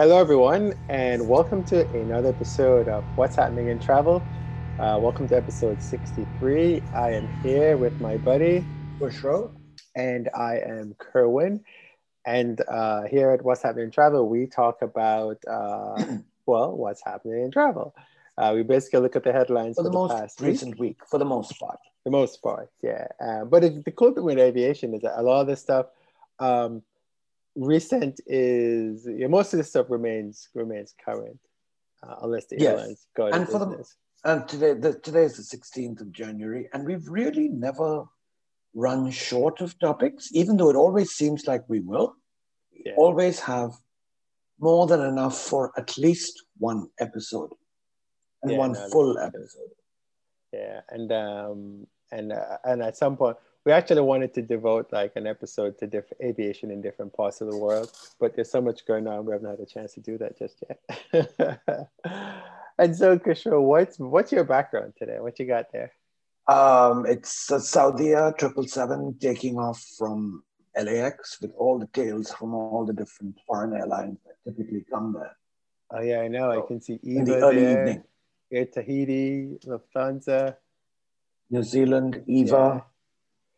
Hello, everyone, and welcome to another episode of What's Happening in Travel. Uh, welcome to episode 63. I am here with my buddy Bushro. and I am Kerwin. And uh, here at What's Happening in Travel, we talk about, uh, well, what's happening in travel. Uh, we basically look at the headlines For for, the the, most past week, recent week, for the most part. the most part, yeah. Uh, but it, the cool thing with aviation is that a lot of this stuff, um, recent is yeah, most of the stuff remains remains current, uh, unless the Yes. airlines go And for the- And today, the, today is the 16th of January, and we've really never run short of topics, even though it always seems like we will. Yeah. always have more than enough for at least one episode and Yeah, one no, full episode. Yeah, and um and uh, and at some point we actually wanted to devote like an episode to different aviation in different parts of the world, but there's so much going on we haven't had a chance to do that just yet. and so, Kishore, what's what's your background today? What you got there? Um, it's a Saudia 777 taking off from LAX with all the tails from all the different foreign airlines that typically come there Oh yeah, I know. I can see in the early there, evening. Air Tahiti, Lufthansa. New Zealand, EVA,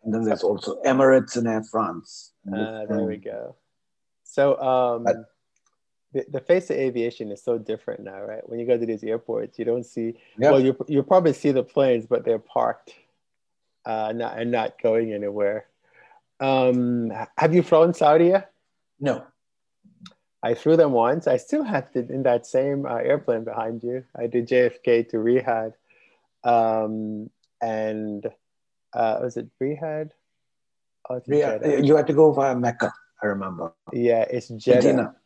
and then there's also Emirates and Air France. Uh, there we go. So, um, But- the, the face of aviation is so different now, right? When you go to these airports, you don't see, Yeah. well, you, you probably see the planes, but they're parked uh, not, and not going anywhere. Um, have you flown Saudi? no, I flew them once. I still have to, in that same uh, airplane behind you. I did JFK to Riyadh. Um, and uh, was it Riyadh? Oh, Yeah, you had to go via Mecca. I remember. Yeah, it's Jeddah. Medina.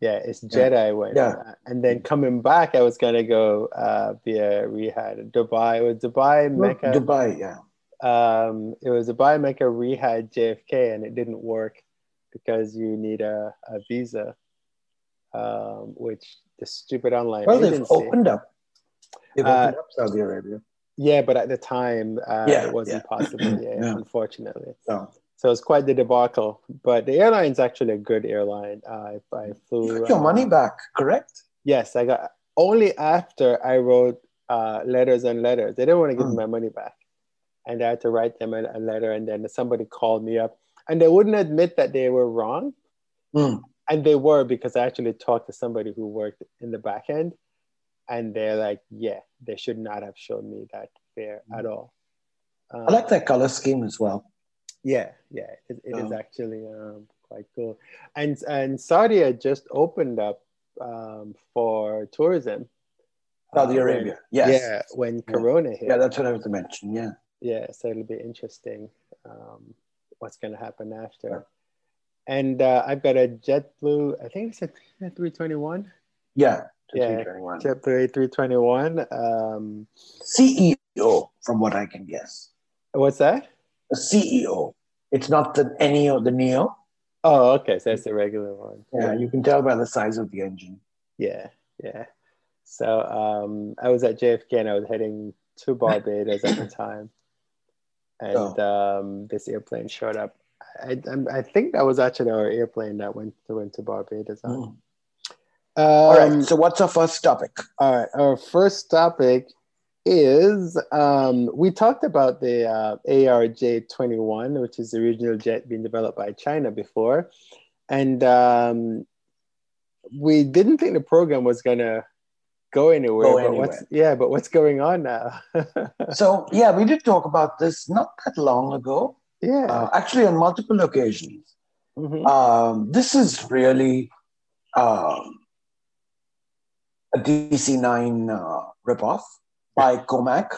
Yeah, it's Jeddah. I went. Yeah. Uh, and then coming back, I was gonna go uh, via Riyadh, Dubai. It was Dubai, Mecca. Dubai, yeah. Um, it was Dubai, Mecca, Riyadh, JFK, and it didn't work because you need a, a visa, um, which the stupid online Well, they've opened up. They've Uh, opened up Saudi Arabia. Yeah, but at the time, uh, Yeah, it wasn't yeah. possible. Yeah, unfortunately. So So it's quite the debacle. But the airline's actually a good airline. Uh, I, I flew. you got your uh, money back, correct? Yes, I got only after I wrote uh, letters and letters. They didn't want to give me Mm. my money back, and I had to write them a, a letter. And then somebody called me up, and they wouldn't admit that they were wrong, Mm. and they were because I actually talked to somebody who worked in the back end, and they're like, "Yeah, they should not have shown me that fare at all." Um, I like that color scheme as well. yeah, yeah, it, it is Oh. actually um, quite cool. And and Saudi had just opened up um, for tourism. Saudi uh, when- Arabia, yes. Yeah, when Corona hit. Yeah, that's what I was to mention. Yeah. Yeah, so it'll be interesting um, what's going to happen after. Yeah. And uh, I've got a JetBlue, I think it's a 321. Yeah. To Yeah. 321. JetBlue 321. Um, CEO, from what I can guess. what's that? A CEO. It's not the Neo, the Neo. Oh, okay. So that's the regular one. Yeah, you can tell by the size of the engine. Yeah, yeah. So um, I was at JFK and I was heading to Barbados at the time, and um, this airplane showed up. I, I, I think that was actually our airplane that went to went to Barbados. on. Mm. Um, All right. So, what's our first topic? all right. Our first topic is um, we talked about the uh, ARJ 21, which is the regional jet being developed by China before, and um, we didn't think the program was gonna go anywhere. Go but anywhere. what's yeah, but what's going on now? So, yeah, we did talk about this not that long ago, yeah. uh, actually, on multiple occasions. Mhm. Um, this is really um, a DC9 uh, ripoff by Comac,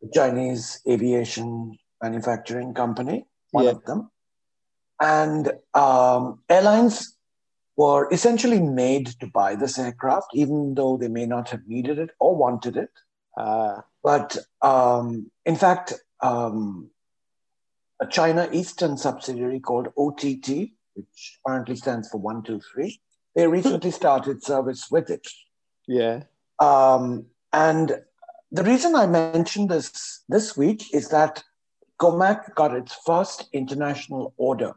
the Chinese aviation manufacturing company, one Yeah. of them. And um, airlines were essentially made to buy this aircraft, even though they may not have needed it or wanted it. Ah, But um, in fact, um, a China Eastern subsidiary called OTT, which apparently stands for 123, they recently started service with it. Yeah. Um, and the reason I mentioned this this week is that Comac got its first international order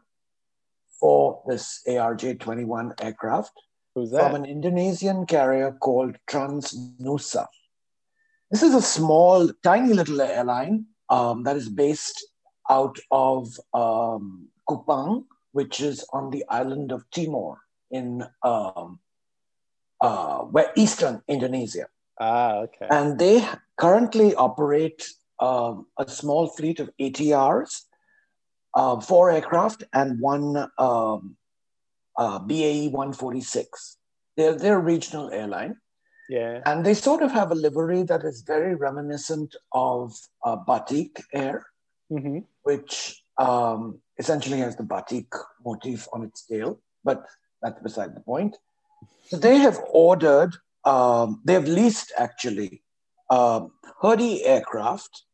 for this ARJ 21 aircraft from an Indonesian carrier called Transnusa. This is a small, tiny little airline um, that is based out of um, Kupang, which is on the island of Timor in um, uh, where eastern Indonesia. Ah, okay. And they currently operate um, a small fleet of ATRs, uh, four aircraft, and one um, uh, BAE 146. They're, they're a regional airline. yeah. And they sort of have a livery that is very reminiscent of uh, Batik Air, hmm which um, essentially has the Batik motif on its tail, but that's beside the point. So they have ordered, um, they have leased actually um, 30 aircraft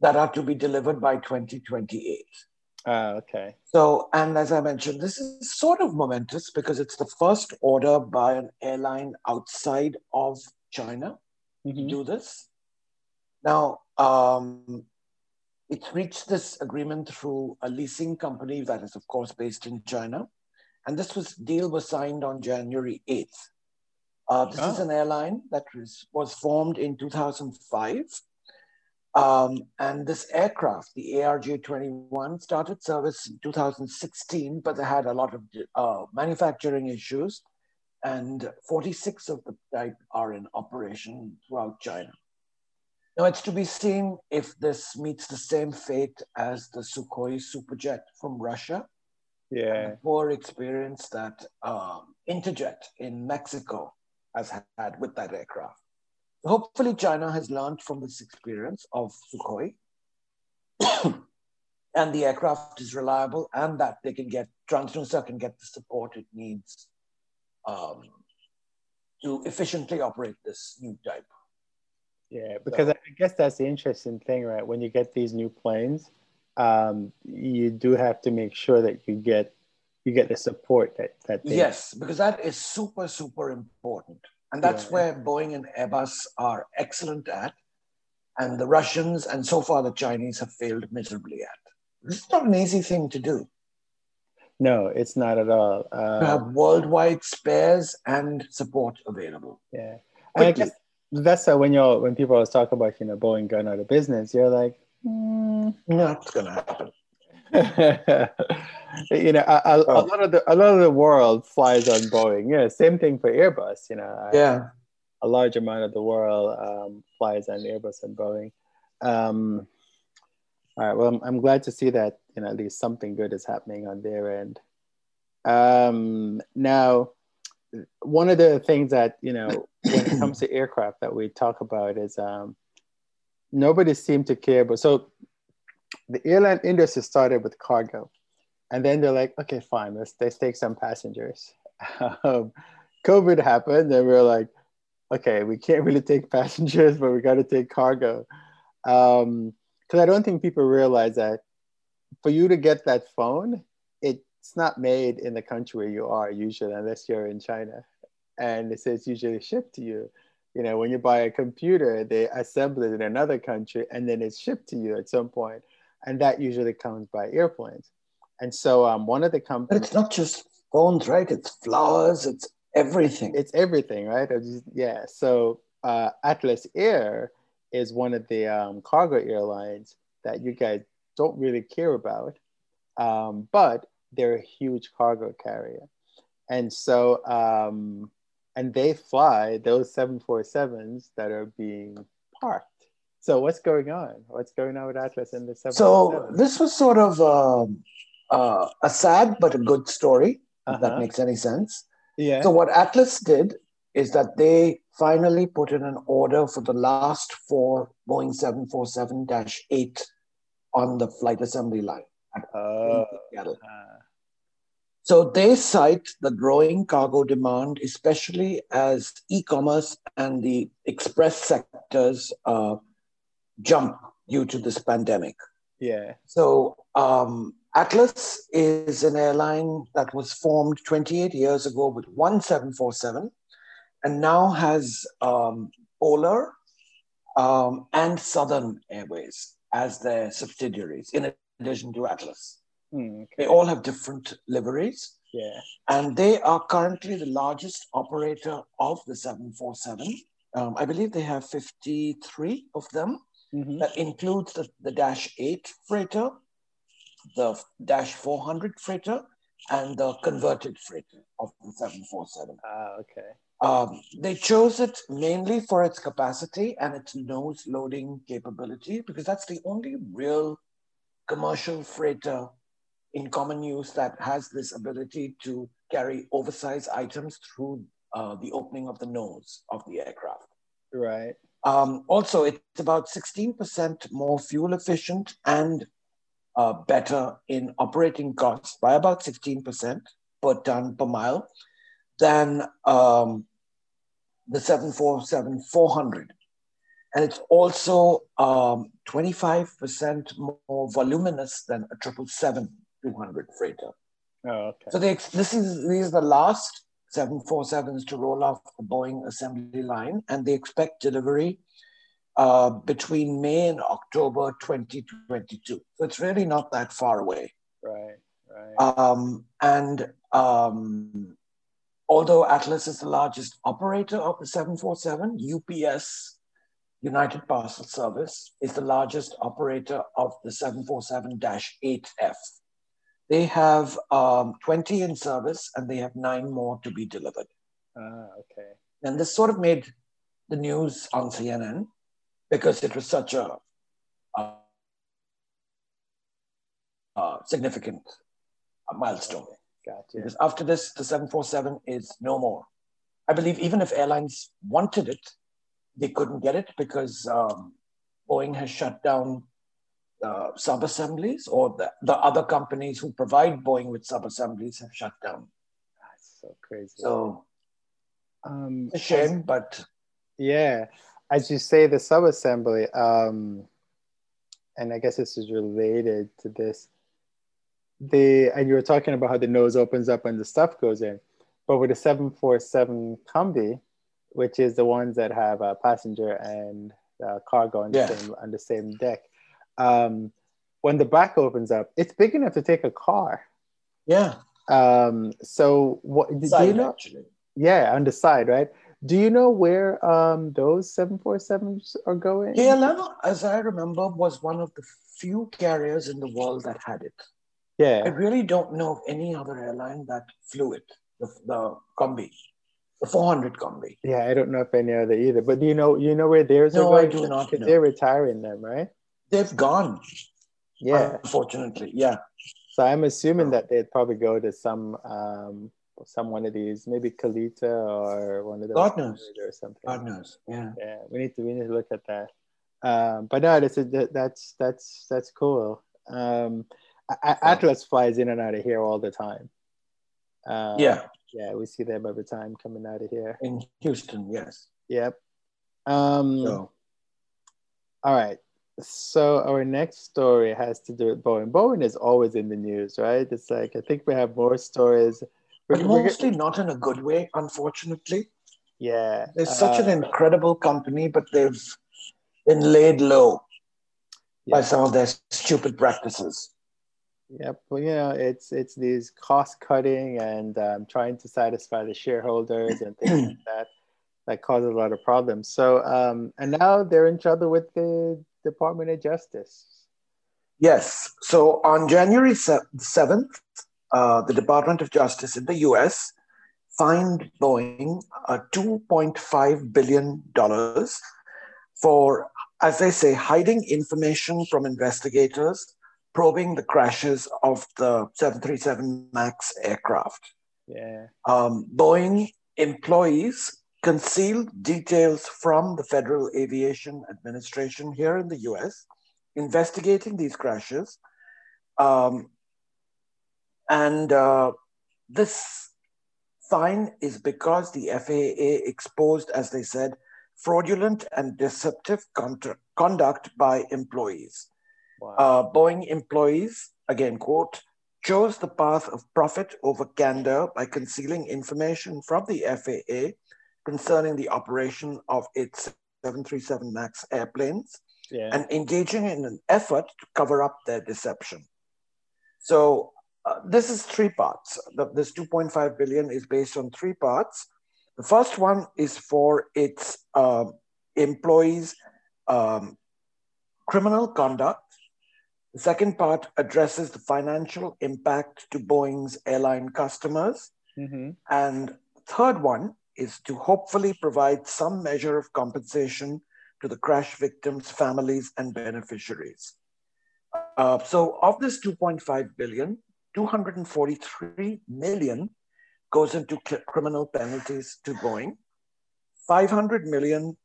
that are to be delivered by 2028. Ah, okay. So, and as I mentioned, this is sort of momentous because it's the first order by an airline outside of China to Mhm. do this. Now, um, it's reached this agreement through a leasing company that is, of course, based in China. And this was deal was signed on January 8th. Uh, this is Oh. an airline that was, was formed in 2005. Um, and this aircraft, the ARJ 21, started service in 2016, but they had a lot of uh, manufacturing issues. And 46 of the type are in operation throughout China. Now, it's to be seen if this meets the same fate as the Sukhoi Superjet from Russia, Yeah. the poor experience that um, Interjet in Mexico has had with that aircraft. Hopefully, China has learned from this experience of Sukhoi, and the aircraft is reliable, and that they can get Transnusa can get the support it needs um, to efficiently operate this new type. Yeah, because I guess that's the interesting thing, right? When you get these new planes, um, you do have to make sure that you get you get the support that that they, Yes, because that is super, super important. And that's Yeah. where Boeing and Airbus are excellent at. And the Russians and so far the Chinese have failed miserably at. It's not an easy thing to do. No, it's not at all. Uh, have worldwide spares and support available. yeah, and I guess that's uh, when you're when people always talk about you know Boeing going out of business, you're like, mm. Not going to happen. you know, a, a, a Oh. lot of the a lot of the world flies on Boeing. Yeah, same thing for Airbus. You know, I- Yeah. a large amount of the world um, flies on Airbus and Boeing. Um, all right. Well, I'm, I'm glad to see that you know at least something good is happening on their end. Um, now, one of the things that you know when it comes to aircraft that we talk about is um, nobody seemed to care. But so the airline industry started with cargo, and then they're like, okay, fine, let's let's take some passengers. Um, COVID happened, and we are like, okay, we can't really take passengers, but we got to take cargo. Because I don't think people realize that for you to get that phone, it's not made in the country where you are usually, unless you're in China, and it says usually shipped to you. You know, when you buy a computer, they assemble it in another country, and then it's shipped to you at some point, and that usually comes by airplanes. And so, um, one of the companies But it's not just phones, right? It's flowers, it's everything. it's everything, right? Just- yeah. So uh, Atlas Air is one of the um, cargo airlines that you guys don't really care about, um, but they're a huge cargo carrier, and so um, and they fly those seven four sevens that are being parked. So what's going on? What's going on with Atlas and the seven? So this was sort of um, uh, a sad but a good story, if that Uh-huh. makes any sense. yeah, So what Atlas did is that they finally put in an order for the last four Boeing 747-8 on the flight assembly line. at oh, Seattle. uh, So they cite the growing cargo demand, especially as e-commerce and the express sectors uh, jump due to this pandemic. yeah, So um, Atlas is an airline that was formed 28 years ago with one 747 and now has um, Polar um, and Southern Airways as their subsidiaries in addition to Atlas. Hmm, okay. They all have different liveries. Yeah. And they are currently the largest operator of the 747. Um, I believe they have 53 of them. Mm-hmm. That includes the, the Dash 8 freighter, the Dash 400 freighter, and the converted freighter of the 747. Ah, okay. Um, they chose it mainly for its capacity and its nose loading capability because that's the only real commercial freighter in common use that has this ability to carry oversized items through uh, the opening of the nose of the aircraft. Right. Um, also, it's about 16% more fuel efficient and uh, better in operating costs by about 16% per ton per mile than um, the 747 400. And it's also um, 25% more voluminous than a 777 200 freighter. Oh, okay. So they, this is these are the last 747s to roll off the Boeing assembly line, and they expect delivery uh, between May and October 2022. So it's really not that far away. Right, right. Um, and um, although Atlas is the largest operator of the 747, UPS, United Parcel Service, is the largest operator of the 747 8F. They have um, 20 in service and they have nine more to be delivered. ah, okay. And this sort of made the news on CNN because it was such a, a, a significant milestone. Gotcha. Because after this, the 747 is no more. I believe even if airlines wanted it, they couldn't get it because um, Boeing has shut down uh, sub assemblies, or the, the other companies who provide Boeing with sub assemblies have shut down. That's so crazy. So, um, a shame, but Yeah, as you say, the subassembly, um, and I guess this is related to this. The and you were talking about how the nose opens up and the stuff goes in, but with the seven four seven combi, which is the ones that have a passenger and uh, cargo on the Yeah. same on the same deck, um, when the back opens up, it's big enough to take a car. yeah, Um, so what do you know? actually. Yeah, on the side, right? Do you know where um, those 747s are going? KLM, as I remember, was one of the few carriers in the world that had it. Yeah. I really don't know of any other airline that flew it, the, the combi, the 400 combi. yeah, I don't know if any other either. But do you know you know where theirs No, are I do not know. They're retiring them, right? They've gone, Yeah. unfortunately. Yeah. So I'm assuming that they'd probably go to some um some one of these, maybe Kalitta or one of those God knows. or something. God knows. Yeah. Yeah, we need to we need to look at that. Um, but no, that's that, that's that's that's cool. Um, A- A- Atlas flies in and out of here all the time. Um, Yeah. yeah, we see them every time coming out of here. In Houston, yes. Yep. Um, So, All right. So our next story has to do with Boeing. Boeing is always in the news, right? It's like I think we have more stories. but We're- we're- mostly not in a good way, unfortunately. yeah. They're such uh, an incredible company, but they've been laid low by some of their stupid practices. Yep. Well, you know, it's it's these cost cutting and um, trying to satisfy the shareholders and things like that that cause a lot of problems. So um, and now they're in trouble with the Department of Justice. Yes. So on January se- 7th, uh, the Department of Justice in the US fined Boeing uh, $2.5 billion for, as they say, hiding information from investigators probing the crashes of the 737 MAX aircraft. Yeah. Um, Boeing employees concealed details from the Federal Aviation Administration here in the US investigating these crashes. Um, and uh, this fine is because the FAA exposed, as they said, fraudulent and deceptive conduct by employees. Wow. Uh, Boeing employees, again, quote, chose the path of profit over candor by concealing information from the FAA concerning the operation of its 737 MAX airplanes yeah. and engaging in an effort to cover up their deception. So uh, this is three parts. The, this 2.5 billion is based on three parts. The first one is for its uh, employees' um, criminal conduct. The second part addresses the financial impact to Boeing's airline customers. Mm-hmm. And third one is to hopefully provide some measure of compensation to the crash victims' families and beneficiaries. Uh, so of this 2.5 billion, 243 million goes into criminal penalties to Boeing. 500 million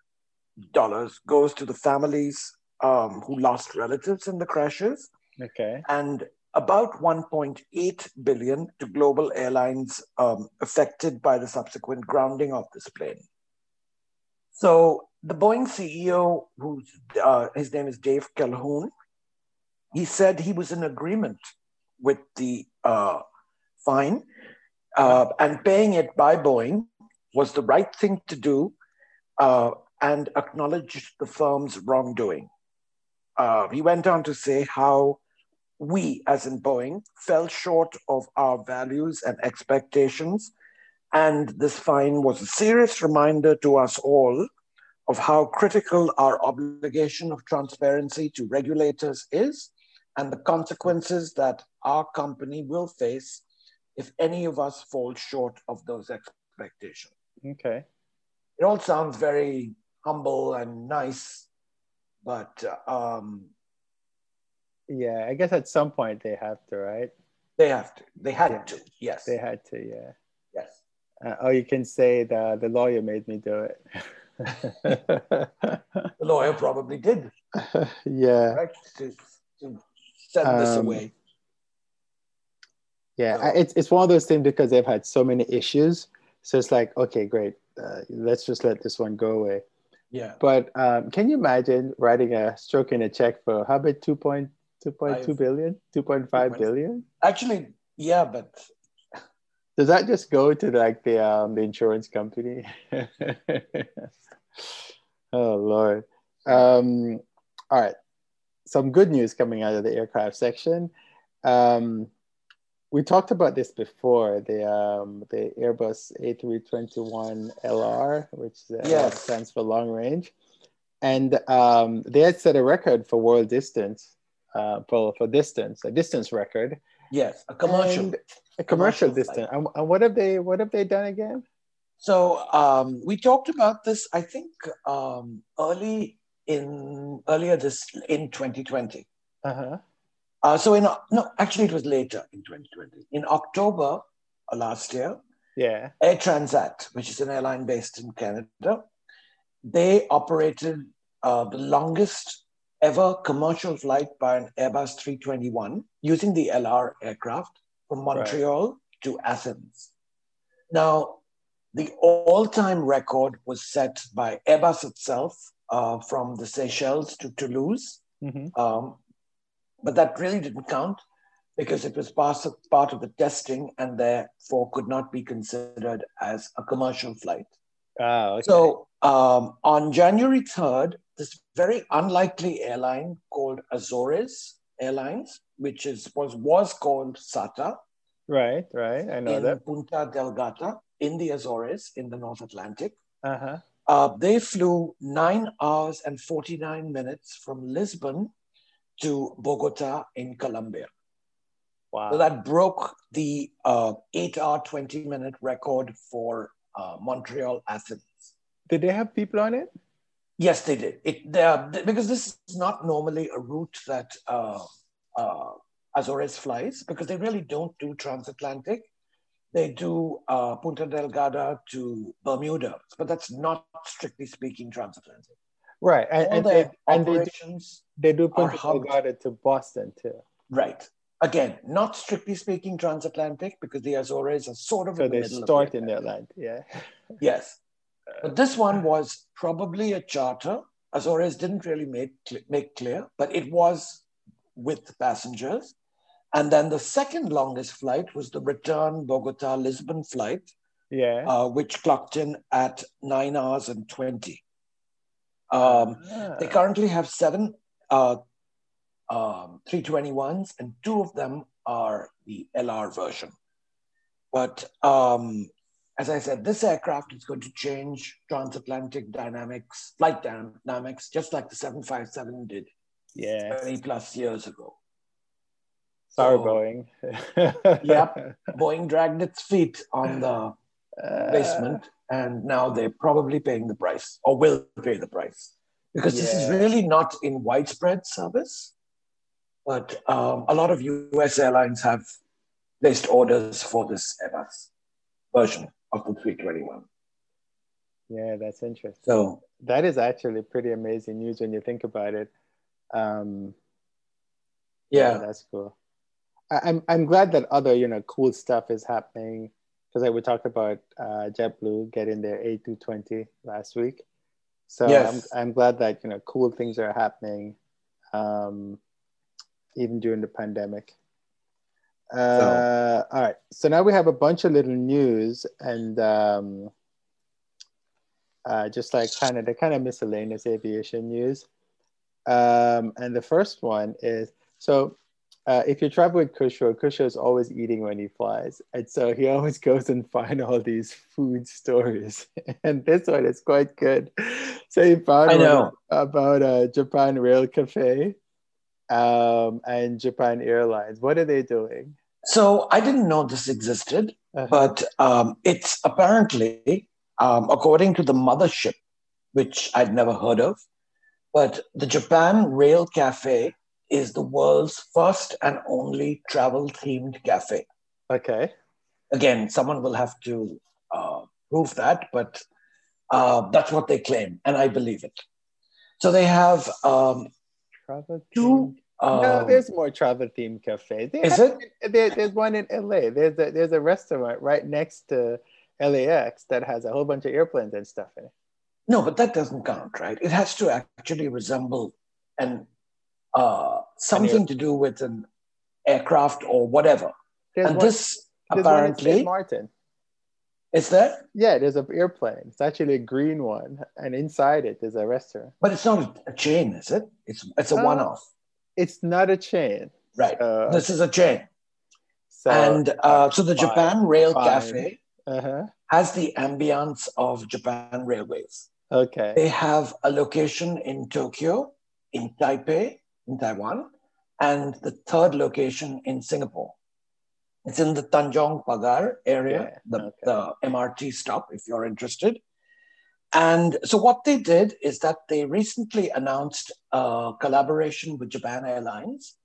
dollars goes to the families um, who lost relatives in the crashes. Okay. And about 1.8 billion to global airlines um, affected by the subsequent grounding of this plane. So the Boeing CEO, who's uh, his name is Dave Calhoun, he said he was in agreement with the uh, fine, uh, and paying it by Boeing was the right thing to do, uh, and acknowledged the firm's wrongdoing. Uh, he went on to say how we, as in Boeing, fell short of our values and expectations. And this fine was a serious reminder to us all of how critical our obligation of transparency to regulators is and the consequences that our company will face if any of us fall short of those expectations. Okay. It all sounds very humble and nice, but um, yeah, I guess at some point they have to, right? They have to. They had yeah. to. Yes. They had to. Yeah. Yes. Uh, or you can say the the lawyer made me do it. the lawyer probably did. yeah. Right. To, to send um, this away. Yeah, so. it's it's one of those things because they've had so many issues. So it's like, okay, great. Uh, let's just let this one go away. Yeah. But um, can you imagine writing a stroking a check for how about 2.2 2.2 billion? 2.5 billion? Actually yeah but does that just go to like the um the insurance company? Oh lord. Um all right. Some good news coming out of the aircraft section. Um we talked about this before the um the airbus a321lr which uh, yes. stands for long range. And um, they had set a record for world distance uh, for, for distance, a distance record. Yes, a commercial. And a commercial, commercial distance. And, and, what have they what have they done again? So um, we talked about this, I think, um, early in earlier this in 2020. Uh-huh. Uh, so in no, actually it was later in 2020. In October last year, yeah, Air Transat, which is an airline based in Canada, they operated uh, the longest ever commercial flight by an Airbus 321 using the LR aircraft from Montreal right. to Athens. Now, the all time record was set by Airbus itself uh, from the Seychelles to Toulouse. Mm-hmm. Um, but that really didn't count because it was part of, part of the testing and therefore could not be considered as a commercial flight. Ah, okay. So um, on January 3rd, this very unlikely airline called Azores Airlines, which is was was called SATA. Right, right. I know in that. Punta Delgada in the Azores in the North Atlantic. Uh-huh. Uh, they flew nine hours and 49 minutes from Lisbon to Bogota in Colombia. Wow. So that broke the uh, eight hour, 20 minute record for uh, Montreal Athens. Did they have people on it? Yes, they did. It because this is not normally a route that uh, uh, Azores flies because they really don't do transatlantic. They do uh, Punta Delgada to Bermuda, but that's not strictly speaking transatlantic. Right, and, and they, operations they do, they do Punta Delgada to Boston too. Right. Again, not strictly speaking transatlantic because the Azores are sort of so in the they start in the Atlantic. Yeah. Yes, but this one was probably a charter. Azores didn't really make, make clear, but it was with passengers. And then the second longest flight was the return Bogota Lisbon flight, yeah, uh, which clocked in at nine hours and 20. Um, ah. They currently have seven uh, um, 321s, and two of them are the LR version. But um, as I said, this aircraft is going to change transatlantic dynamics, flight dynamics, just like the 757 did Yeah. 20 plus years ago. Sorry, So- Boeing. Yep. Boeing dragged its feet on the Uh, basement, and now they're probably paying the price or will pay the price because this is really not in widespread service. But um, a lot of US airlines have placed orders for this Airbus version of the 321. yeah, that's interesting. So, That is actually pretty amazing news when you think about it. Um, yeah, that's cool. I, I'm I'm glad that other you know cool stuff is happening because like we talked about uh, JetBlue getting their A220 last week. So Yes. I'm I'm glad that you know cool things are happening, um, even during the pandemic. Uh, All right, so now we have a bunch of little news and um, uh, just like kind of the kind of miscellaneous aviation news. Um, and the first one is so uh, if you travel with Kusho, Kusho is always eating when he flies. And so he always goes and find all these food stories. and this one is quite good. So he found about uh, Japan Rail Cafe um, and Japan Airlines. What are they doing? so I didn't know this existed, Uh-huh. but um, it's apparently, um, according to the mothership, which I'd never heard of, but the Japan Rail Cafe is the world's first and only travel themed cafe. okay. Again, someone will have to uh, prove that, but uh, that's what they claim, and I believe it. So they have um, Travel two. themed- no, um, there's more travel themed cafes. They Is have- There, there's one in LA. There's a there's a restaurant right next to LAX that has a whole bunch of airplanes and stuff in it. No, but that doesn't count, right? It has to actually resemble and uh, something to do with an aircraft or whatever. There's and one, this there's one in apparently St. Martin. Is there, Yeah, there's an airplane. It's actually a green one, and inside it is a restaurant. but it's not a chain, is it? It's it's a Uh, one-off, It's not a chain, right? Uh, this is a chain, so, and uh, so the fine, Japan Rail fine. Cafe uh-huh. has the ambience of Japan Railways. Okay. They have a location in Tokyo, in Taipei, in Taiwan, and the third location in Singapore. It's in the Tanjong Pagar area, Yeah, the, okay. the MRT stop, if you're interested. And so, what they did is that they recently announced a collaboration with Japan Airlines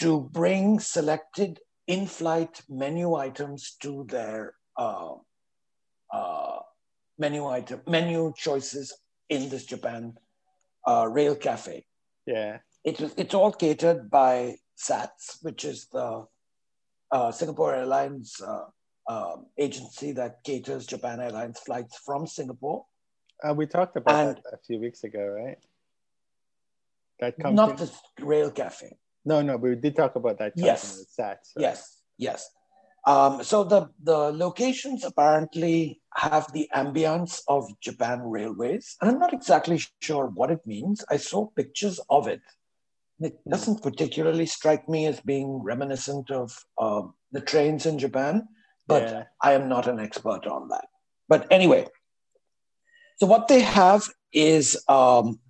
to bring selected in flight menu items to their uh, uh, menu item menu choices in this Japan uh, Rail Cafe. Yeah. It was it's all catered by SATS, which is the uh, Singapore Airlines uh, um, agency that caters Japan Airlines flights from Singapore. Uh, we talked about And- that a few weeks ago, right? That company. Not the Rail Cafe. No, no, we did talk about that Yes. with SATS. right? Yes, yes. Um, so the, the locations apparently have the ambience of Japan Railways. And I'm not exactly sure what it means. I saw pictures of it. It Hmm. doesn't particularly strike me as being reminiscent of um, the trains in Japan, but Yeah. I am not an expert on that. But anyway, so what they have is um,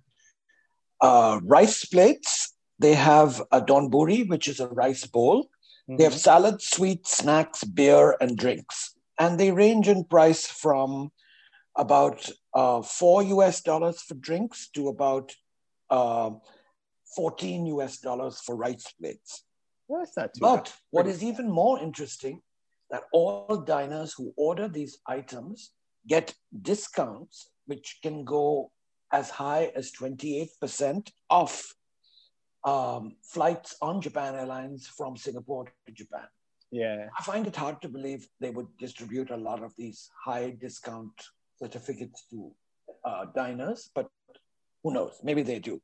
uh, rice plates. They have a donburi, which is a rice bowl. They have Mhm. salads, sweets, snacks, beer, and drinks. And they range in price from about uh, four US dollars for drinks to about uh, 14 US dollars for rice plates. Well, that's not too But bad. what is even more interesting that all diners who order these items get discounts which can go as high as 28% off um, flights on Japan Airlines from Singapore to Japan. Yeah. I find it hard to believe they would distribute a lot of these high discount certificates to uh, diners, but who knows? Maybe they do.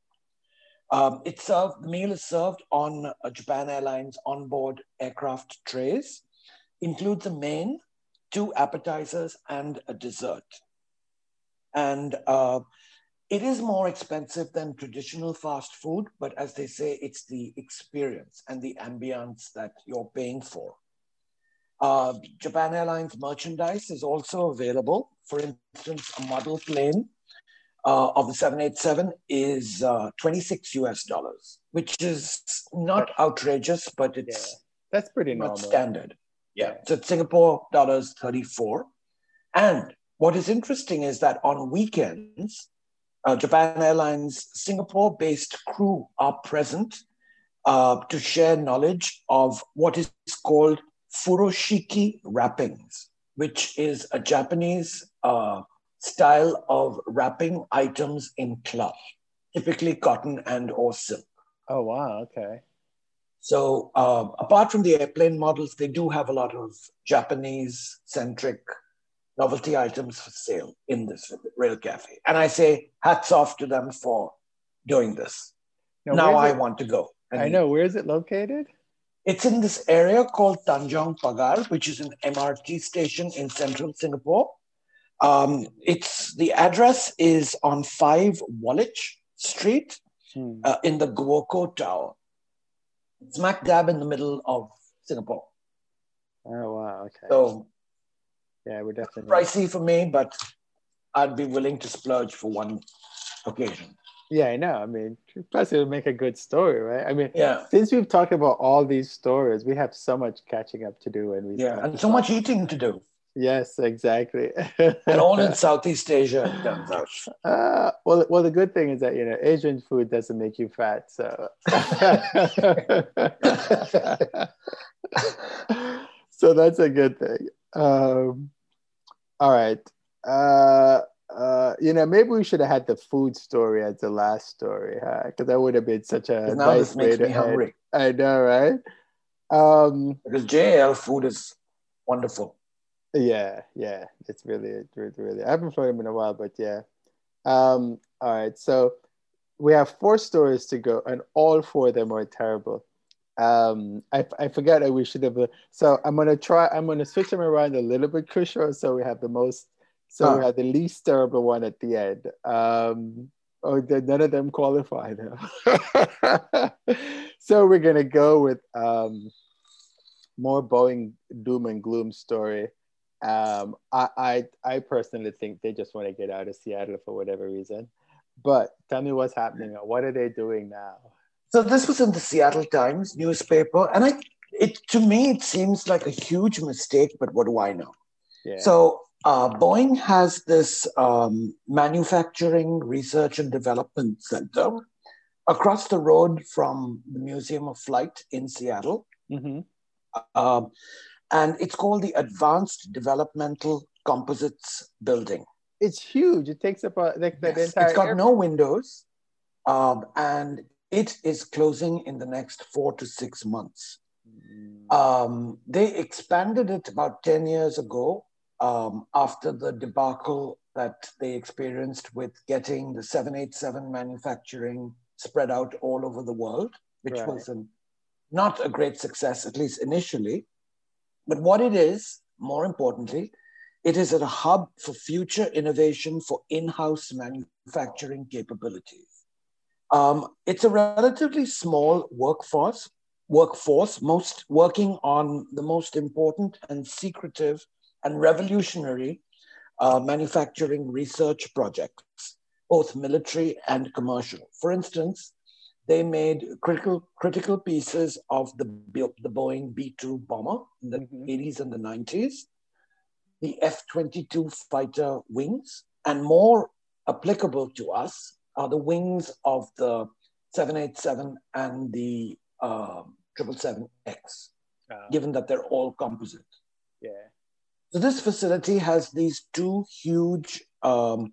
Um, it's served, the meal is served on uh, Japan Airlines onboard aircraft trays, includes a main, two appetizers, and a dessert. And uh, it is more expensive than traditional fast food, but as they say, it's the experience and the ambience that you're paying for. Uh, Japan Airlines merchandise is also available. For instance, a model plane uh, of the 787 is uh, 26 US dollars, which is not outrageous, but it's Yeah. That's pretty normal. standard. Yeah. Yeah. So it's Singapore dollars 34. And what is interesting is that on weekends, uh, Japan Airlines Singapore based crew are present uh, to share knowledge of what is called furoshiki wrappings, which is a Japanese uh, style of wrapping items in cloth, typically cotton and or silk. Oh wow. Okay. So um, apart from the airplane models, they do have a lot of Japanese centric novelty items for sale in this rail cafe. And I say hats off to them for doing this. now where's I it- want to go. I know. Where is it located? It's in this area called Tanjong Pagar, which is an MRT station in central Singapore. Um, it's the address is on 5 Wallich Street Hmm. uh, in the Guoco Tower. Smack dab in the middle of Singapore. Oh wow. Okay. So yeah, we're definitely. pricey for me, but I'd be willing to splurge for one occasion. Yeah, I know. I mean, plus it'll make a good story, right? I mean, Yeah. since we've talked about all these stories, we have so much catching up to do, and we Yeah. And so much eating to do. Yes, exactly. And all in Southeast Asia, it turns out. Uh, well, well, the good thing is that you know Asian food doesn't make you fat, so so that's a good thing. Um, all right, uh, uh, you know, maybe we should have had the food story as the last story, huh? Because that would have been such a now nice this way makes to me end. hungry. I know, right? Um, Because JL food is wonderful. Yeah, yeah, it's really, really, really. I haven't flown him in a while, but yeah. Um, all right, so we have four stories to go, and all four of them are terrible. Um, I, I forgot that we should have. So I'm gonna try. I'm gonna switch them around a little bit, Kushro, so we have the most. So we Huh. have the least terrible one at the end. Um, oh, none of them qualify though. so we're gonna go with um, more Boeing doom and gloom story. Um, I, I I personally think they just want to get out of Seattle for whatever reason. But tell me what's happening. What are they doing now? So this was in the Seattle Times newspaper, and I, it to me it seems like a huge mistake. But what do I know? Yeah. So uh, Boeing has this um, manufacturing research and development center across the road from the Museum of Flight in Seattle. hmm Um, and it's called the Advanced Developmental Composites Building. It's huge. It takes up a, like the, the Yes, entire. it's got air- no windows, um, and it is closing in the next four to six months. Mm, Um, they expanded it about 10 years ago um, after the debacle that they experienced with getting the 787 manufacturing spread out all over the world, which Right. was an, not a great success, at least initially. But what it is, more importantly, it is a hub for future innovation for in house manufacturing capabilities. Um, it's a relatively small workforce, workforce, most working on the most important and secretive and revolutionary uh, manufacturing research projects, both military and commercial. For instance, they made critical critical pieces of the, the Boeing B-2 bomber in the Mhm. 80s and the 90s, the F-22 fighter wings, and more applicable to us are the wings of the 787 and the um, 777X, uh, given that they're all composite. yeah. So this facility has these two huge um,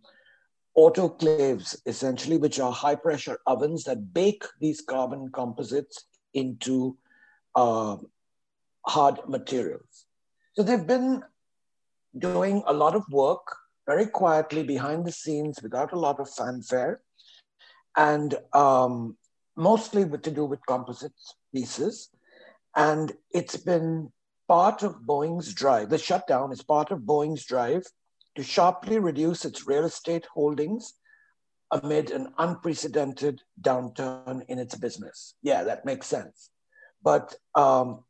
autoclaves, essentially, which are high pressure ovens that bake these carbon composites into uh, hard materials. So they've been doing a lot of work very quietly behind the scenes without a lot of fanfare and um, mostly with, to do with composite pieces. And it's been part of Boeing's drive. The shutdown is part of Boeing's drive to sharply reduce its real estate holdings amid an unprecedented downturn in its business. Yeah, that makes sense. But um,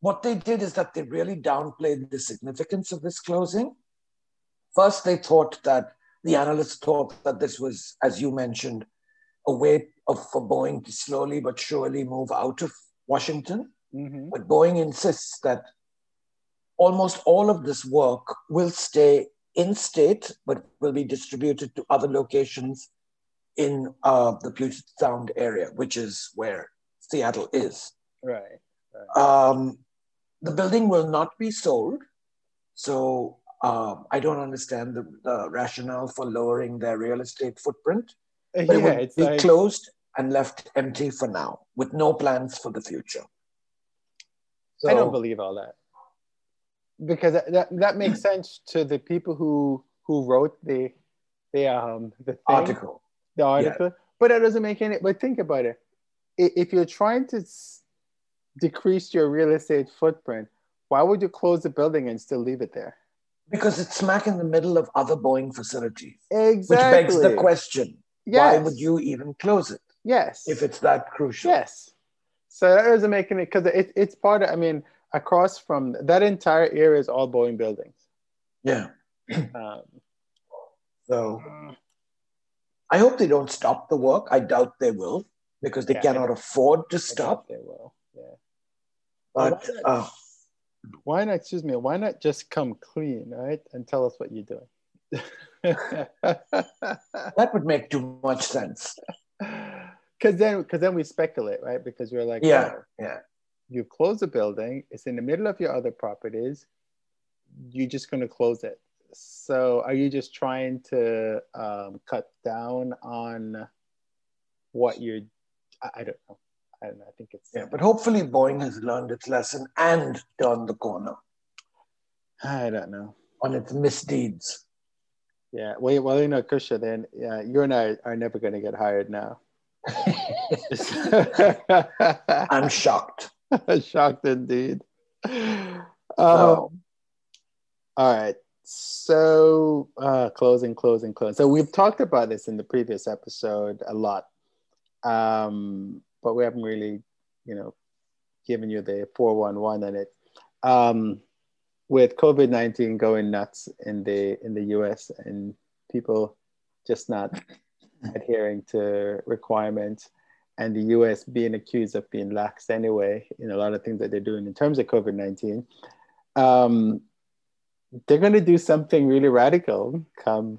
what they did is that they really downplayed the significance of this closing. First, they thought that the analysts thought that this was, as you mentioned, a way of, for Boeing to slowly but surely move out of Washington. Mm-hmm. But Boeing insists that almost all of this work will stay in state, but will be distributed to other locations in uh, the Puget Sound area, which is where Seattle is. Right. right. Um, the building will not be sold. So uh, I don't understand the, the, rationale for lowering their real estate footprint. But yeah, it would be like... closed and left empty for now with no plans for the future. So, I don't believe all that because that, that, makes sense to the people who who wrote the the um the thing, article. The article. Yeah. but that doesn't make any but think about it. If you're trying to decrease your real estate footprint why would you close the building and still leave it there? Because it's smack in the middle of other boeing facilities. Exactly which begs the question yes. why would you even close it yes. if it's that crucial? Yes. So that doesn't make any because it, it's part of i mean across from that entire area is all Boeing buildings. Yeah. um, so I hope they don't stop the work. I doubt they will because they yeah, cannot afford to stop. They will. Yeah. But why not, uh, why not? Excuse me. Why not just come clean, right, and tell us what you're doing? that would make too much sense. Because then, because then we speculate, right? Because we're like, yeah, oh, yeah you close the building, it's in the middle of your other properties, you're just going to close it. So are you just trying to um, cut down on what you're, I, I don't know. I don't know. I think it's. Yeah, but hopefully Boeing has learned its lesson and turned the corner. I don't know. On its misdeeds. Yeah. Well, well you know, Kusha, then yeah, you and I are never going to get hired now. I'm shocked. Shocked indeed. Um, All right. So, uh, closing, closing, closing. So, we've talked about this in the previous episode a lot, um, but we haven't really, you know, given you the 411 on it. Um, with COVID 19 going nuts in the in the US and people just not adhering to requirements, and the US being accused of being lax anyway in a lot of things that they're doing in terms of COVID 19, um, they're going to do something really radical come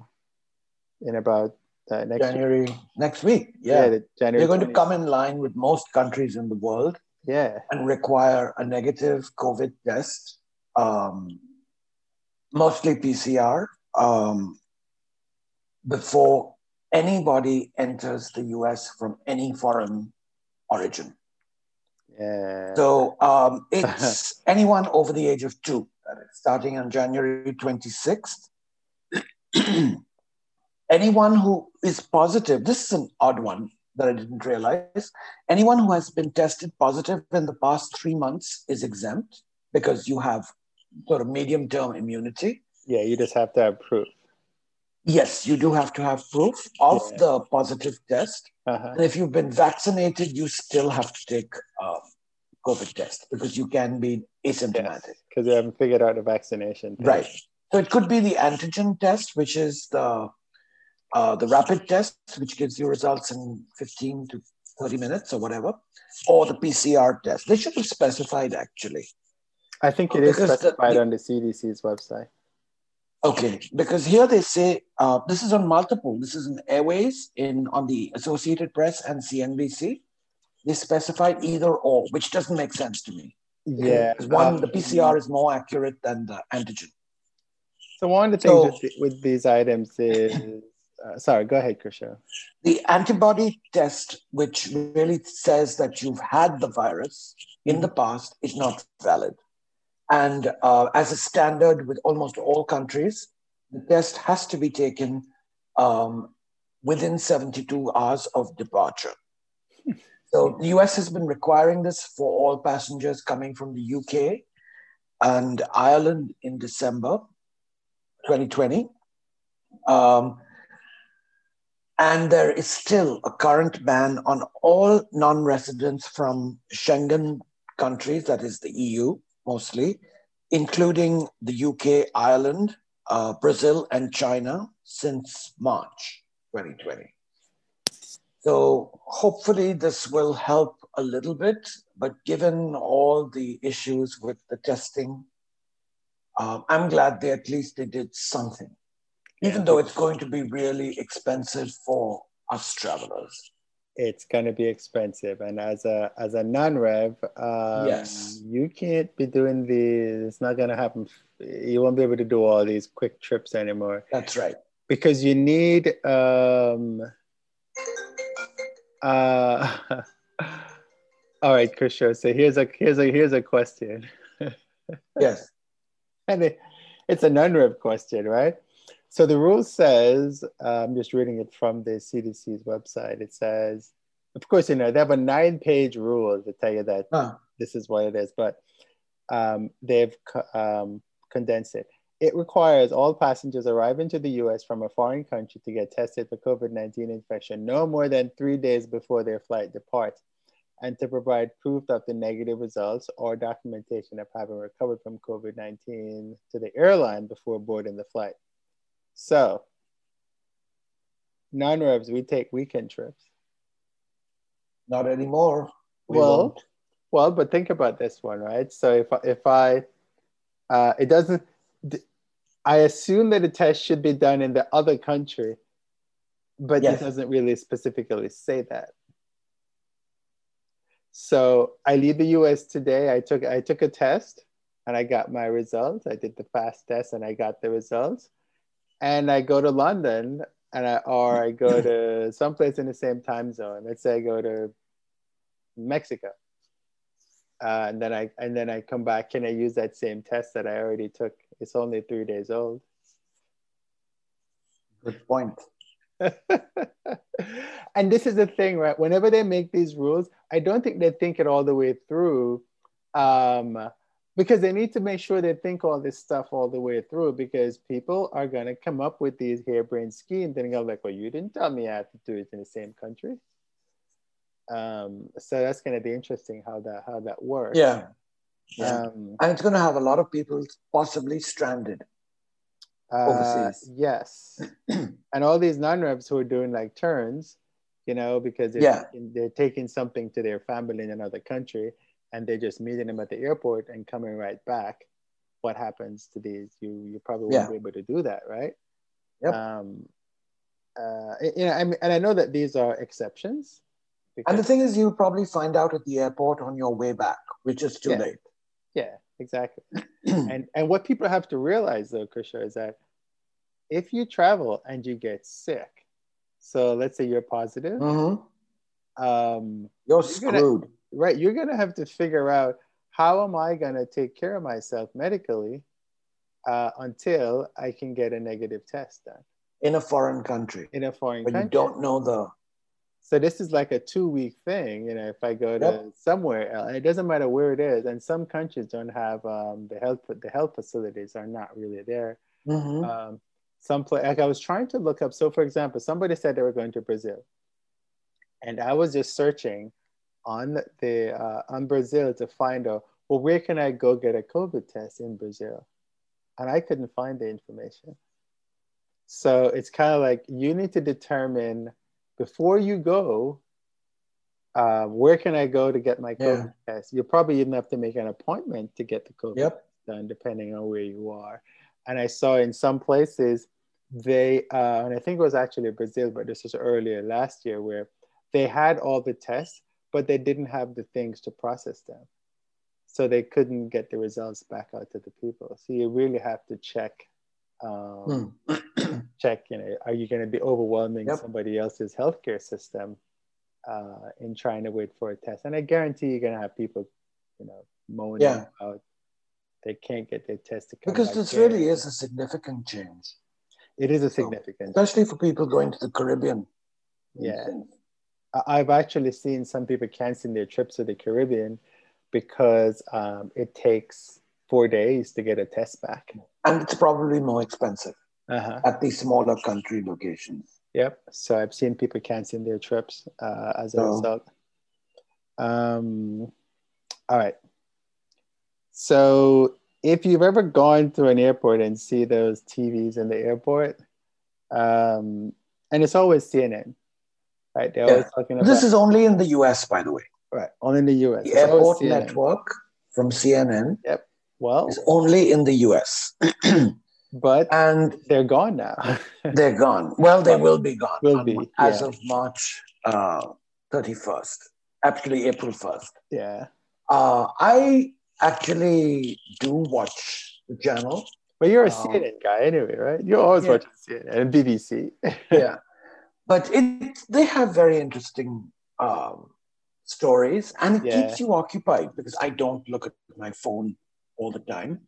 in about uh, next January, week. next week. Yeah. yeah January they're going 20th. to come in line with most countries in the world. Yeah. And require a negative COVID test, um, mostly PCR, um, before anybody enters the US from any foreign origin. Yeah. So um, it's anyone over the age of two, starting on January 26th. anyone who is positive, this is an odd one that I didn't realize. Anyone who has been tested positive in the past three months is exempt because you have sort of medium term immunity. Yeah, you just have to have proof. Yes, you do have to have proof of yeah. the positive test. Uh-huh. And if you've been vaccinated, you still have to take a um, COVID test because you can be asymptomatic. Because yes, they haven't figured out the vaccination. Thing. Right. So it could be the antigen test, which is the uh, the rapid test, which gives you results in 15 to 30 minutes or whatever, or the PCR test. They should have specified actually. I think it is specified the, the, on the CDC's website. Okay, because here they say uh, this is on multiple. This is in Airways, in on the Associated Press and CNBC. They specified either or, which doesn't make sense to me. Yeah, one um, the PCR is more accurate than the antigen. So one of the things so, with, with, these items is, uh, sorry, go ahead, Krisha. The antibody test, which really says that you've had the virus in the past, is not valid. And uh, as a standard with almost all countries, the test has to be taken um, within 72 hours of departure. So the US has been requiring this for all passengers coming from the UK and Ireland in December 2020. Um, And there is still a current ban on all non residents from Schengen countries, that is the EU mostly, including the UK, Ireland, uh, Brazil, and China since March 2020. So hopefully this will help a little bit, but given all the issues with the testing, um, I'm glad they at least they did something, even though it's going to be really expensive for us travelers. It's going to be expensive, and as a as a non-rev, um, yes, you can't be doing these. It's not going to happen. You won't be able to do all these quick trips anymore. That's right. Because you need. Um, uh, all right, Kusho. So here's a here's a here's a question. yes and it, it's a non-rev question, right? So the rule says, uh, I'm just reading it from the CDC's website. It says, of course, you know, they have a nine-page rule to tell you that huh. this is what it is, but um, they've um, condensed it. It requires all passengers arriving to the US from a foreign country to get tested for COVID 19 infection no more than three days before their flight departs and to provide proof of the negative results or documentation of having recovered from COVID 19 to the airline before boarding the flight. So, non revs, we take weekend trips. Not anymore. We well, won't. well, but think about this one, right? So if if I, uh, it doesn't. I assume that a test should be done in the other country, but yes. it doesn't really specifically say that. So I leave the US today. I took I took a test and I got my results. I did the fast test and I got the results. And I go to London and I or I go to someplace in the same time zone. Let's say I go to Mexico. Uh, and then I and then I come back. Can I use that same test that I already took? It's only three days old. Good point. and this is the thing, right? Whenever they make these rules, I don't think they think it all the way through um, because they need to make sure they think all this stuff all the way through because people are going to come up with these harebrained schemes and go like, well, you didn't tell me I have to do it in the same country. Um, so that's going to be interesting how that how that works. Yeah. yeah. Um, and it's going to have a lot of people possibly stranded overseas. Uh, yes, and all these non-revs who are doing like turns, you know, because they're, yeah. taking, they're taking something to their family in another country, and they're just meeting them at the airport and coming right back. What happens to these? You you probably won't yeah. be able to do that, right? Yep. Um, uh, you know, I mean, and I know that these are exceptions. And the thing is, you probably find out at the airport on your way back, which is too yeah. late. Yeah, exactly. and and what people have to realize though, Krisha, is that if you travel and you get sick, so let's say you're positive, mm-hmm. um, you're, you're screwed. Gonna, right, you're gonna have to figure out how am I gonna take care of myself medically uh, until I can get a negative test done in a foreign country. In a foreign but country, you don't know the so this is like a two week thing. You know, if I go to yep. somewhere else, it doesn't matter where it is. And some countries don't have um, the health the health facilities are not really there. Mm-hmm. Um, some place like I was trying to look up. So for example, somebody said they were going to Brazil, and I was just searching on the uh, on Brazil to find out well where can I go get a COVID test in Brazil, and I couldn't find the information. So it's kind of like you need to determine before you go, uh, where can I go to get my COVID yeah. test? You'll probably even have to make an appointment to get the COVID yep. done, depending on where you are. And I saw in some places they, uh, and I think it was actually Brazil, but this was earlier last year, where they had all the tests, but they didn't have the things to process them. So they couldn't get the results back out to the people. So you really have to check um, hmm. check you know are you going to be overwhelming yep. somebody else's healthcare system uh, in trying to wait for a test and i guarantee you're going to have people you know moaning yeah. about they can't get their test to come because this really is a significant change it is a significant so, especially for people going to the caribbean yeah i've actually seen some people canceling their trips to the caribbean because um, it takes four days to get a test back and it's probably more expensive uh-huh. at the smaller country locations. Yep. So I've seen people canceling their trips uh, as a Oh. result. Um, all right. So if you've ever gone through an airport and see those TVs in the airport, um, and it's always CNN, right? They're always talking about This is only in the US, by the way. right only in the US. The It's airport network from CNN Yep. Well, is only in the US. but and they're gone now. they're gone. Well, they will be gone Will be, as yeah. of March uh, 31st, actually April 1st. yeah. Uh, I actually do watch the channel. But you're a Um, CNN guy anyway, right? You're always Yeah. watching CNN and BBC. yeah but it they have very interesting um, stories and it Yeah. keeps you occupied because i don't look at my phone all the time.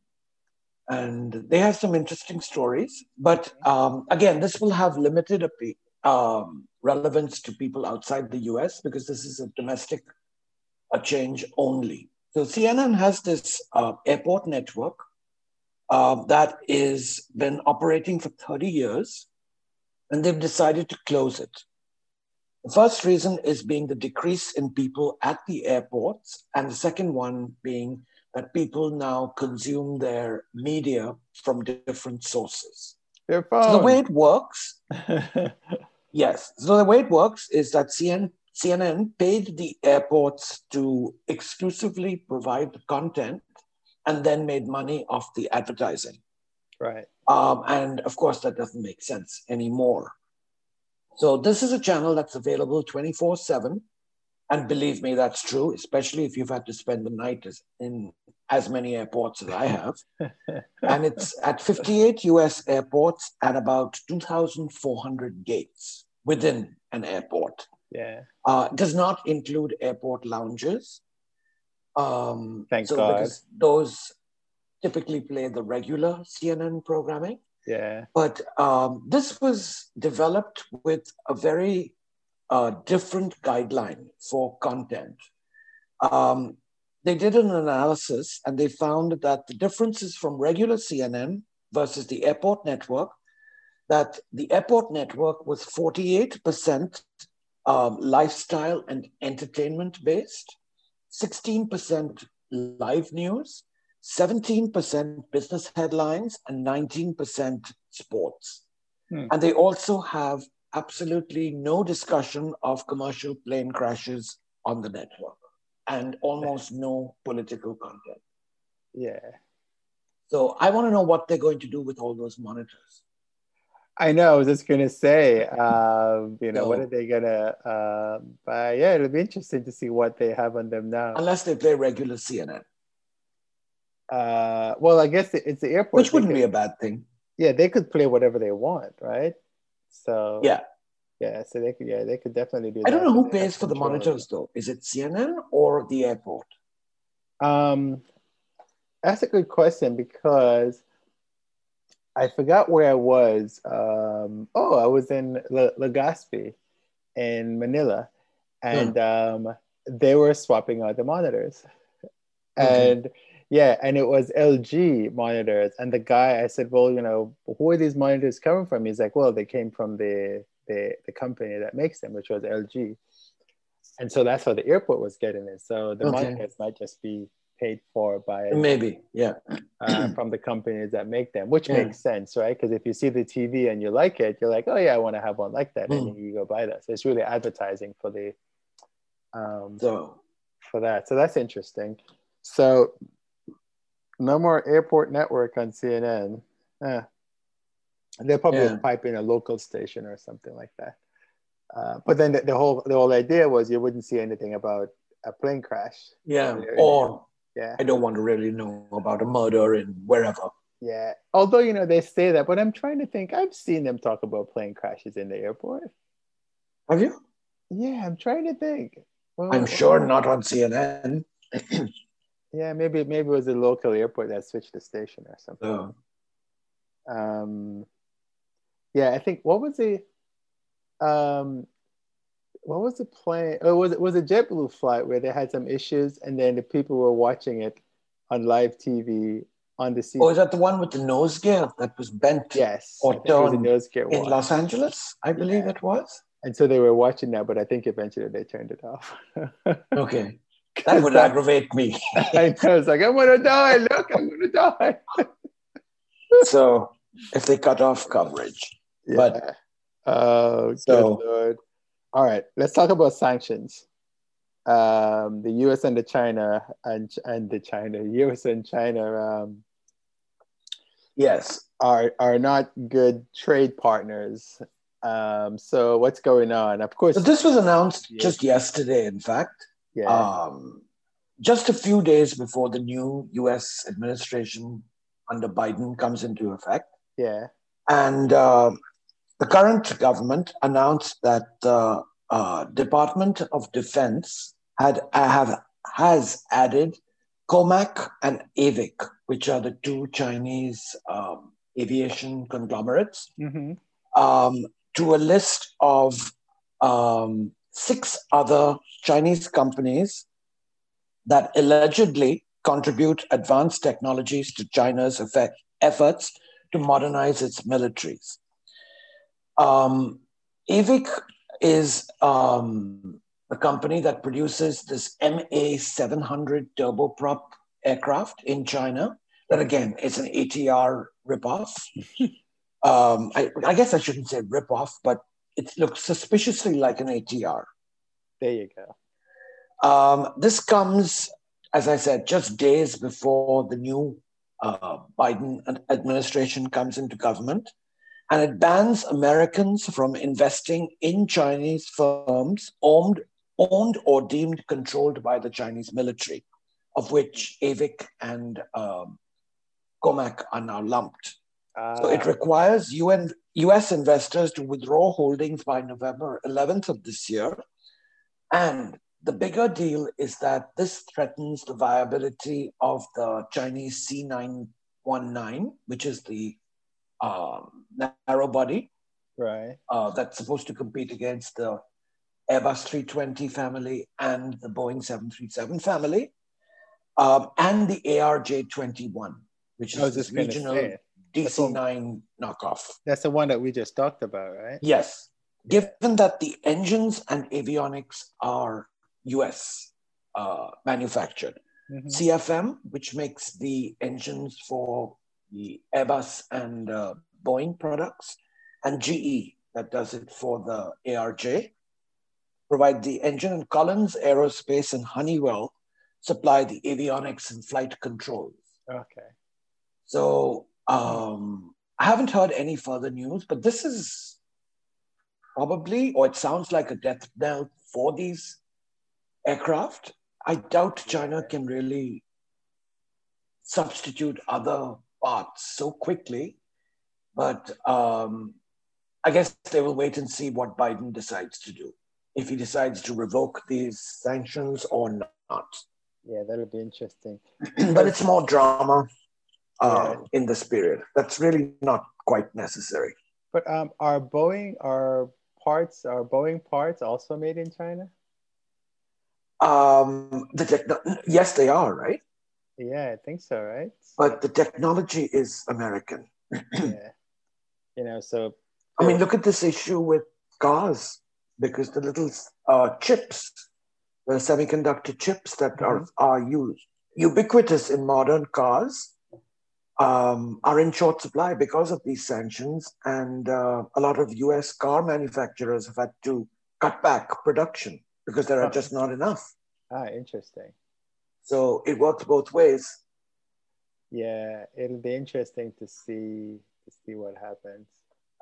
And they have some interesting stories but um, again this will have limited um, relevance to people outside the us because this is a domestic a change only. So cnn has this uh, airport network uh, that is been operating for 30 years and they've decided to close it. The first reason is being the decrease in people at the airports, and the second one being that people now consume their media from different sources. Your So the way it works, yes, so the way it works is that CN, CNN paid the airports to exclusively provide the content and then made money off the advertising. Right. Um, and of course, that doesn't make sense anymore. So, this is a channel that's available 24 7. And believe me, that's true, especially if you've had to spend the night as, in as many airports as I have. and it's at 58 US airports at about 2,400 gates within an airport. Yeah. Uh, does not include airport lounges. Um, Thank so God. Because those typically play the regular CNN programming. Yeah. But um, this was developed with a very uh, different guideline for content. Um, they did an analysis and they found that the differences from regular CNN versus the airport network, that the airport network was 48% um, lifestyle and entertainment based, 16% live news, 17% business headlines, and 19% sports. Hmm. And they also have absolutely no discussion of commercial plane crashes on the network and almost no political content. Yeah. So I want to know what they're going to do with all those monitors. I know. I was just gonna say, um, you know, what are they gonna? Uh, but yeah, it'll be interesting to see what they have on them now. Unless they play regular CNN, Uh, well, I guess it's the airport. which wouldn't They be a bad thing. Yeah, they could play whatever they want, right? So Yeah. yeah. So they could, yeah, they could definitely do. I don't know who pays for the control of it. monitors though. Is it CNN or the airport? Um, that's a good question because I forgot where I was. Um, oh, I was in Le- Legazpi in Manila, and um, they were swapping out the monitors, Okay. and yeah, and it was LG monitors. And the guy, I said, "Well, you know, who are these monitors coming from?" He's like, "Well, they came from the the, the company that makes them, which was LG." And so that's how the airport was getting it. So the Okay. monitors might just be paid for by Maybe, yeah. uh, from the companies that make them, which Yeah. makes sense, right? Because if you see the TV and you like it, you're like, oh yeah, I want to have one like that, and Mm. then you go buy that. So it's really advertising for the um, So for that. So that's interesting. So no more airport network on CNN. Eh. They'll probably Yeah. pipe in a local station or something like that. Uh, but then the, the whole the whole idea was you wouldn't see anything about a plane crash. yeah, or Yeah. I don't want to really know about a murder in wherever. Yeah. Although, you know, they say that, but I'm trying to think. I've seen them talk about plane crashes in the airport. Have you? Yeah, I'm trying to think. Well, I'm sure not on CNN. Yeah, maybe maybe it was a local airport that switched the station or something. So, Um, yeah, I think what was the um, what was the plane? Oh, was it was a JetBlue flight where they had some issues, and then the people were watching it on live TV on the sea. Oh, is that the one with the nose gear that was bent yes, or I think it was a turned nose gear in watch. Los Angeles? I believe Yeah. it was. and so they were watching that, but I think eventually they turned it off. Okay. That would aggravate me. I know, it's like I'm gonna die. Look, I'm gonna die. so if they cut off coverage. But- Yeah. oh, So- good lord! All right, let's talk about sanctions. Um, the U.S. and the China and and the China, U.S. and China um, Yes. are are not good trade partners. Um, so what's going on? Of course, So this was announced Yeah. just yesterday, in fact. Yeah, Um, just a few days before the new US administration under Biden comes into effect. yeah, And uh, the current government announced that the uh, Department of Defense had have, has added COMAC and AVIC, which are the two Chinese um, aviation conglomerates, hmm um, to a list of um, six other Chinese companies that allegedly contribute advanced technologies to China's effect, efforts to modernize its militaries. Um, AVIC is um, a company that produces this MA 700 turboprop aircraft in China. That again is an ATR ripoff. um, I, I guess I shouldn't say ripoff, but it looks suspiciously like an ATR. there you go. Um, this comes, as I said, just days before the new uh, Biden administration comes into government, and it bans Americans from investing in Chinese firms owned, owned or deemed controlled by the Chinese military, of which AVIC and um, COMAC are now lumped. So it requires UN, US investors to withdraw holdings by November 11th of this year. And the bigger deal is that this threatens the viability of the Chinese C919, which is the um, narrow body right. uh, that's supposed to compete against the Airbus 320 family and the Boeing 737 family, um, and the ARJ 21, which is this just going to regional say DC 9 knockoff. that's the one that we just talked about, right? Yes. Given that the engines and avionics are US uh, manufactured, Mhm. CFM, which makes the engines for the Airbus and uh, Boeing products, and GE, that does it for the ARJ, provide the engine, and Collins Aerospace and Honeywell supply the avionics and flight controls. Okay. So um, I haven't heard any further news, but this is probably, or it sounds like a death knell for these aircraft. I doubt China can really substitute other parts so quickly, but um, I guess they will wait and see what Biden decides to do. If he decides to revoke these sanctions or not. Yeah, that'll be interesting. but it's more drama uh, in this period. That's really not quite necessary. But um, are Boeing are parts are Boeing parts also made in China? Um, the techno- yes, they are right, Yeah, I think so, right? but the technology is American. yeah. You know, so I mean, look at this issue with cars because the little uh, chips, the semiconductor chips that are, are used ubiquitous in modern cars, um, are in short supply because of these sanctions, and uh, a lot of U.S. car manufacturers have had to cut back production because there are Huh. just not enough. ah, interesting. So it works both ways. Yeah, it'll be interesting to see to see what happens.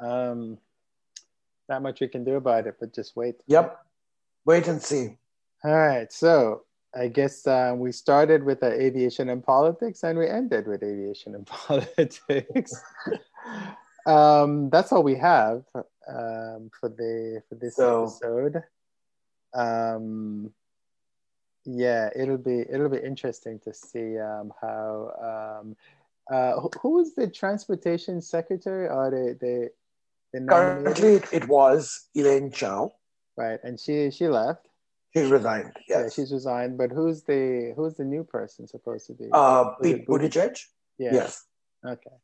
Um, not much we can do about it, but just wait. Yep. Wait and see. All right, so I guess uh, we started with uh, aviation and politics, and we ended with aviation and politics. um, that's all we have um, for the for this So- episode. Um, yeah, it'll be it'll be interesting to see um, how um, uh, who, who was the transportation secretary or the the? Currently, it, it was Elaine Chao. right, and she she left. She resigned. Yeah, Yes. she's resigned. But who's the who's the new person supposed to be? uh, Pete Buttigieg. Yeah. Yes. Okay.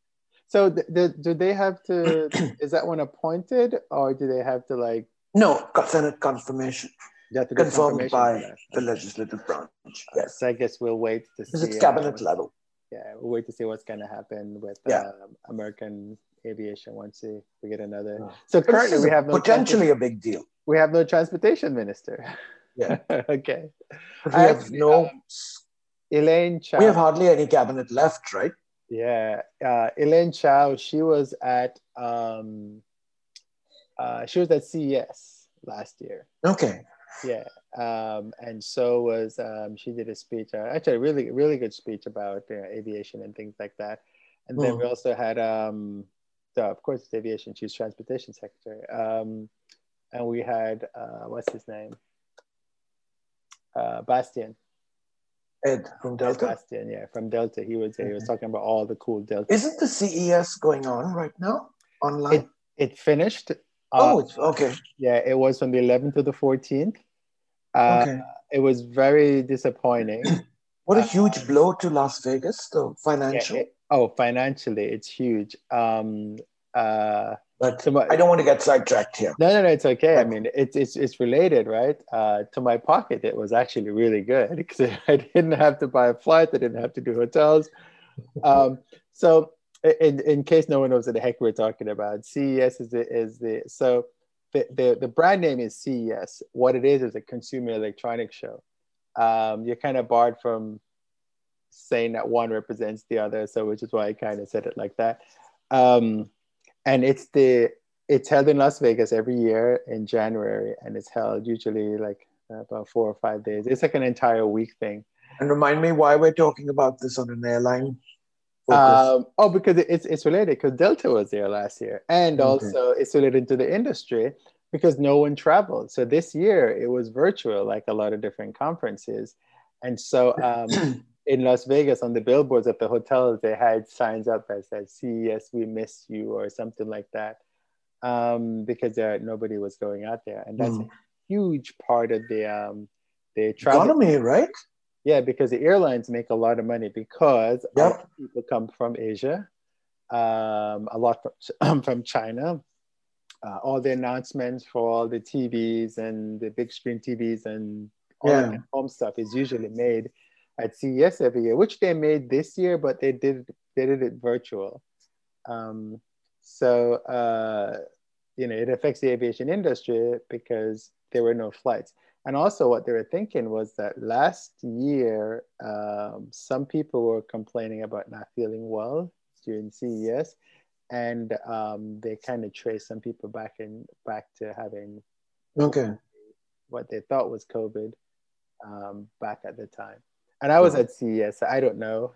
So th- th- do they have to? is that one appointed, or do they have to like? No, Senate confirmation confirmed confirmation by the legislative branch. Yes. So I guess we'll wait to see. it's uh, cabinet level. yeah, we'll wait to see what's going to happen with Yeah. um, American aviation once we, get another. Yeah. So currently we have no potentially a big deal. we have no transportation minister. Yeah. okay. But I we have no, um, Elaine Chao. we have hardly any cabinet left, right? yeah, uh, Elaine Chao, She was at um, uh, she was at CES last year. Okay. Yeah. Um, and so was um, she did a speech, uh, actually a really really good speech about uh, aviation and things like that. And then Hmm. we also had, um, so of course, it's aviation. She's transportation secretary. Um, and we had uh, what's his name? Uh, Bastian. Ed from Delta. Bastian, yeah, from Delta. He was he was talking about all the cool Delta. Isn't the CES going on right now online? It, it finished. oh, Uh, it's okay. yeah, it was from the 11th to the 14th. Uh, okay. It was very disappointing. What a uh, huge blow to Las Vegas, the Yeah, financial. it- oh, financially, it's huge. Um, uh, but so my- I don't want to get sidetracked here. no, no, no, it's okay. I mean, it's it's it's related, right? Uh, to my pocket, it was actually really good because I didn't have to buy a flight. I didn't have to do hotels. Um, so, in, in case no one knows what the heck we're talking about, CES is the is the so the, the the brand name is CES. What it is is a consumer electronics show. Um, you're kind of barred from saying that one represents the other, so which is why I kind of said it like that. Um, and it's the it's held in Las Vegas every year in January, and it's held usually like about four or five days. It's like an entire week thing. And remind me why we're talking about this on an airline. Um, oh, because it's it's related because Delta was there last year, and Okay. also it's related to the industry because no one traveled. So this year it was virtual, like a lot of different conferences, and so um, in Las Vegas on the billboards at the hotels they had signs up that said "CES, we miss you" or something like that, um, because there nobody was going out there, and that's Hmm. a huge part of the um, the travel. Economy, right? Yeah, because the airlines make a lot of money because a Yep. lot of people come from Asia, um, a lot from, from China. Uh, all the announcements for all the TVs and the big screen TVs and all Yeah. the home stuff is usually made at CES every year, which they made this year, but they did they did it virtual. Um, so uh, you know it affects the aviation industry because there were no flights. And also, what they were thinking was that last year, um, some people were complaining about not feeling well during CES, and um, they kind of traced some people back in back to having Okay. what they thought was COVID um, back at the time. And I was at CES, so I don't know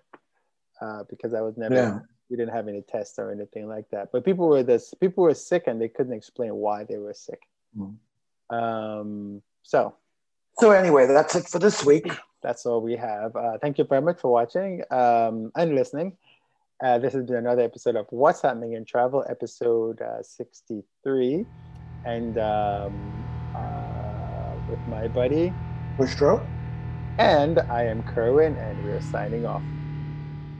uh, because I was never. Yeah. We didn't have any tests or anything like that. But people were this. People were sick, and they couldn't explain why they were sick. Mm. Um, so So anyway, that's it for this week. that's all we have. Uh, thank you very much for watching um, and listening. Uh, this has been another episode of What's Happening in Travel, episode uh, 63. And um, uh, with my buddy, Bushro. And I am Kerwin, and we're signing off.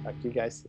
Talk to you guys soon.